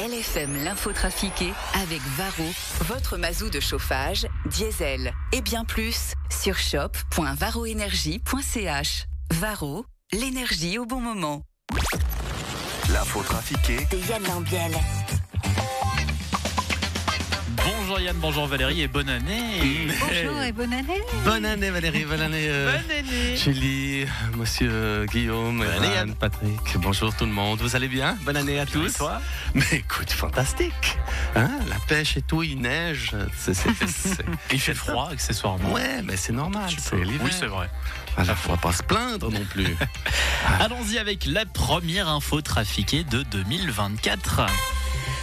LFM l'info trafiquée avec Varro, votre mazou de chauffage, diesel et bien plus sur shop.varroénergie.ch. Varro, l'énergie au bon moment. L'info trafiquée de Yann Lambiel. Bonjour Yann, bonjour Valérie et bonne année. Bonjour et bonne année. Bonne année Valérie, bonne année euh, Bonne année. Julie, monsieur euh, Guillaume, Bonne année, Evan, Yann. Patrick. Bonjour tout le monde, vous allez bien? Bonne année à tous. toi? Mais écoute, fantastique. Hein? La pêche et tout, il neige. Il fait froid accessoirement. ouais, mais c'est normal, c'est l'hiver. Oui, c'est vrai. Alors, faut pas se plaindre non plus. Allons-y avec la première info trafiquée de 2024.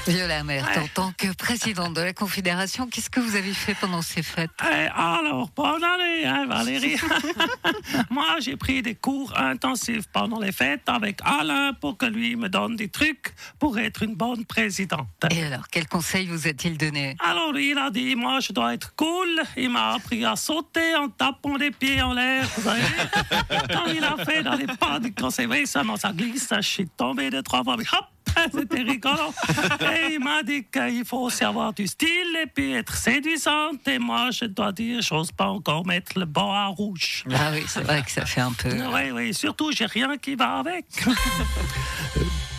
Viola Mert, en tant que présidente de la Confédération, qu'est-ce que vous avez fait pendant ces fêtes? Eh, alors, bonne année, hein, Valérie. Moi, j'ai pris des cours intensifs pendant les fêtes avec Alain pour que lui me donne des trucs pour être une bonne présidente. Et alors, quel conseil vous a-t-il donné? Alors, lui, il a dit, moi, je dois être cool. Il m'a appris à sauter en tapant des pieds en l'air, vous savez. Comme il a fait dans les pas du conseil, seulement ça glisse, je suis tombé de trois fois, mais hop c'était rigolo. Et il m'a dit qu'il faut aussi avoir du style et puis être séduisante. Et moi, je dois dire, j'ose pas encore mettre le banc à rouge. Ah oui, c'est vrai que ça fait un peu. Oui, oui, surtout, j'ai rien qui va avec.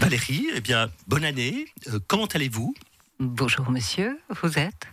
Valérie, eh bien, bonne année. Euh, comment allez-vous? Bonjour monsieur, vous êtes?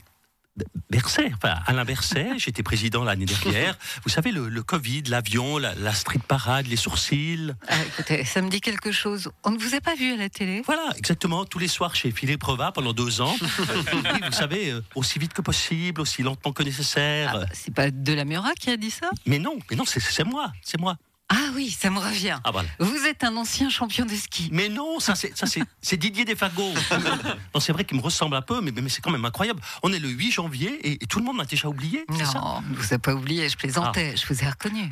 Berset, enfin Alain Berset, j'étais président l'année dernière. Vous savez, le, le Covid, l'avion, la, la street parade, les sourcils. ah, Écoutez, ça me dit quelque chose. On ne vous a pas vu à la télé Voilà, exactement, tous les soirs chez Philippe Reva pendant deux ans. Vous savez, euh, aussi vite que possible, aussi lentement que nécessaire. Ah bah, C'est pas de la Murat qui a dit ça Mais non, mais non, c'est moi, c'est moi. Ah oui, ça me revient. Ah voilà. Vous êtes un ancien champion de ski. Mais non, ça c'est ça c'est c'est Didier Desfagots. Non, c'est vrai qu'il me ressemble un peu, mais, mais c'est quand même incroyable. On est le 8 janvier et, et tout le monde m'a déjà oublié. c'est ça? Non, ne vous a pas oublié, je plaisantais, je vous ai reconnu.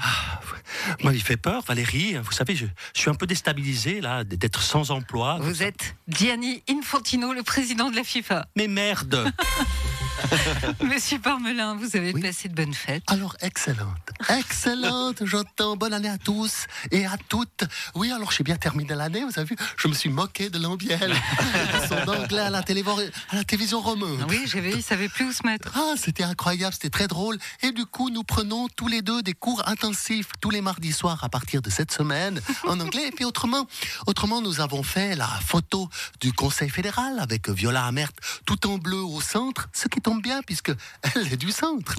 Moi, il fait peur, Valérie. Vous savez, je, je suis un peu déstabilisé là d'être sans emploi. Vous êtes Gianni Infantino, le président de la FIFA. Mais merde. Monsieur Parmelin, vous avez Oui. passé de bonnes fêtes. Alors, excellente. Excellente, j'entends. Bonne année à tous et à toutes. Oui, alors j'ai bien terminé l'année, vous avez vu. Je me suis moqué de l'ambiel. Son anglais à la, télévo- à la télévision romaine. Oui, vu, il savait plus où se mettre. Ah, c'était incroyable, c'était très drôle. Et du coup, nous prenons tous les deux des cours intensifs tous les mardis soirs à partir de cette semaine en anglais. Et puis autrement, autrement, nous avons fait la photo du Conseil fédéral avec Viola Amert tout en bleu au centre, ce qui tombe bien puisque elle est du centre.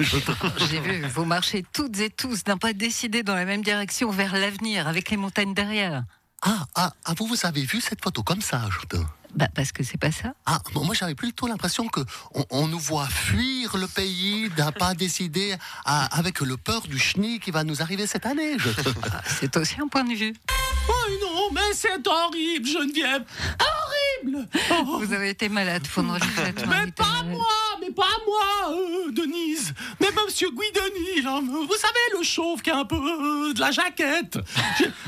J'ai vu, vous marchez toutes et tous d'un pas décidé dans la même direction vers l'avenir, avec les montagnes derrière. Ah, ah, ah, vous, vous avez vu cette photo comme ça, j'entends. Bah, parce que c'est pas ça. Ah, bon, moi j'avais plutôt l'impression que on, on nous voit fuir le pays d'un pas décidé à- avec le peur du chenille qui va nous arriver cette année. Je... Ah, C'est aussi un point de vue. Oh non, mais c'est horrible, Geneviève. Horrible. Oh. Vous avez été malade fêtes. Mais pas moi, Monsieur Guidoni, là, vous savez, le chauve qui a un peu euh, de la jaquette.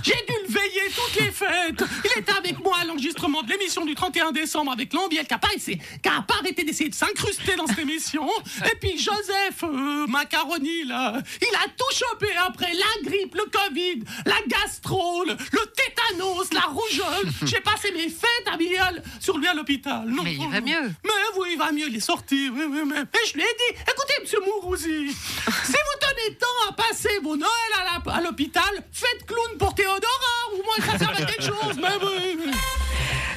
J'ai dû le veiller toutes les fêtes. Il était avec moi à l'enregistrement de l'émission du 31 décembre avec Lambiel, qui a pas, pas arrêté d'essayer de s'incruster dans cette émission. Et puis Joseph euh, Macaroni, là, il a tout chopé après la grippe, le Covid, la gastro, le, le tétanos, la rougeole. J'ai passé mes fêtes à Biel sur lui à l'hôpital. Mais il va mieux. Mais oui, il va mieux, il est sorti. Oui, oui, mais, mais je lui ai dit, écoutez, monsieur Mourouzi, si vous tenez tant à passer vos Noëls à l'hôpital, faites clown pour Théodora, ou moins ça sert à quelque chose. Mais oui, oui.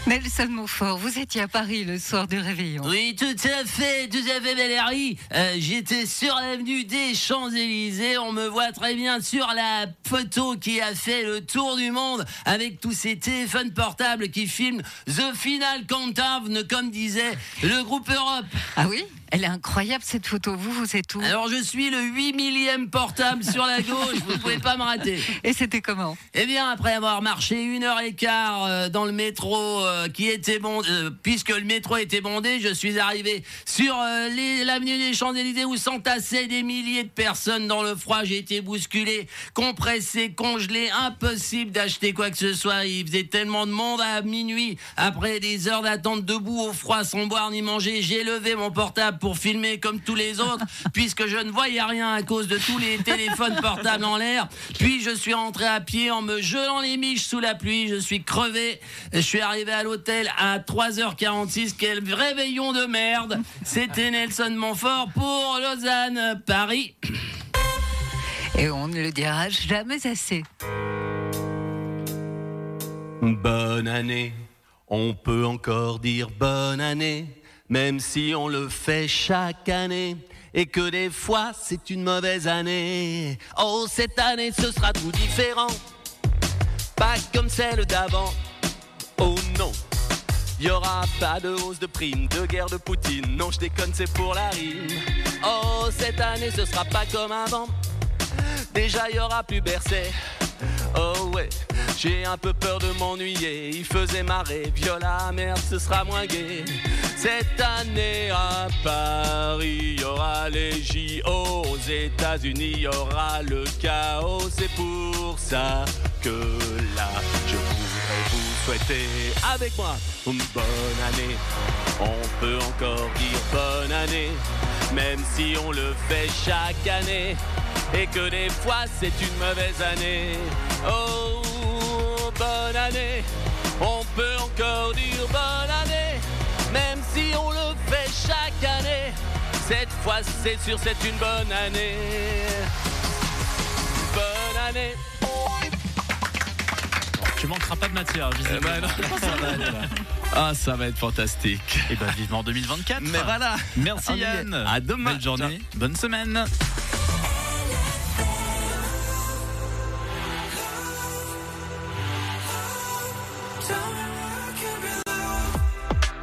Nelson Montfort, vous étiez à Paris le soir du réveillon. Oui, tout à fait, tout à fait, Valérie. Euh, J'étais sur l'avenue des Champs-Élysées. On me voit très bien sur la photo qui a fait le tour du monde avec tous ces téléphones portables qui filment The Final Countdown, comme disait le groupe Europe. Ah oui Elle est incroyable cette photo. Vous, vous êtes où? Alors, je suis le 8 millième portable sur la gauche. Vous ne pouvez pas me rater. Et c'était comment? Eh bien, après avoir marché une heure et quart euh, dans le métro euh, qui était euh, puisque le métro était bondé, je suis arrivé sur euh, l'avenue des Champs-Élysées où s'entassaient des milliers de personnes dans le froid. J'ai été bousculé, compressé, congelé, impossible d'acheter quoi que ce soit. Il faisait tellement de monde à minuit, après des heures d'attente debout au froid sans boire ni manger. J'ai levé mon portable pour filmer comme tous les autres, puisque je ne voyais rien à cause de tous les téléphones portables en l'air. Puis je suis rentré à pied en me gelant les miches sous la pluie. Je suis crevé. Je suis arrivé à l'hôtel. l'hôtel à 3h46. Quel réveillon de merde C'était Nelson Montfort pour Lausanne, Paris. Et on ne le dira jamais assez. Bonne année, on peut encore dire bonne année, même si on le fait chaque année. Et que des fois c'est une mauvaise année. Oh, cette année ce sera tout différent. Pas comme celle d'avant. Y aura pas de hausse de prime, de guerre de Poutine. Non, je déconne, c'est pour la rime. Oh, cette année ce sera pas comme avant. Déjà y aura plus Bercé. Oh ouais, j'ai un peu peur de m'ennuyer. Il faisait marrer, viola, merde, ce sera moins gai. Cette année à Paris, y aura les JO. Aux États-Unis, y aura le chaos. C'est pour ça que là, je souhaiter avec moi une bonne année. On peut encore dire bonne année, même si on le fait chaque année et que des fois c'est une mauvaise année. Oh, bonne année, on peut encore dire bonne année, même si on le fait chaque année. Cette fois c'est sûr, c'est une bonne année. Bonne année. Tu manqueras pas de matière, visiblement. Eh ben non. ça va aller, là. Ah, ça va être fantastique. Et ben vivement 2024. Mais voilà. Merci. Yann. À demain. Belle journée. Bonne semaine.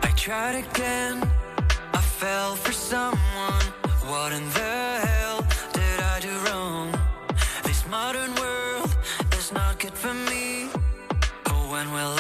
I tried again. I fell for someone. What in the hell did I do wrong? This modern world is not good for me. when will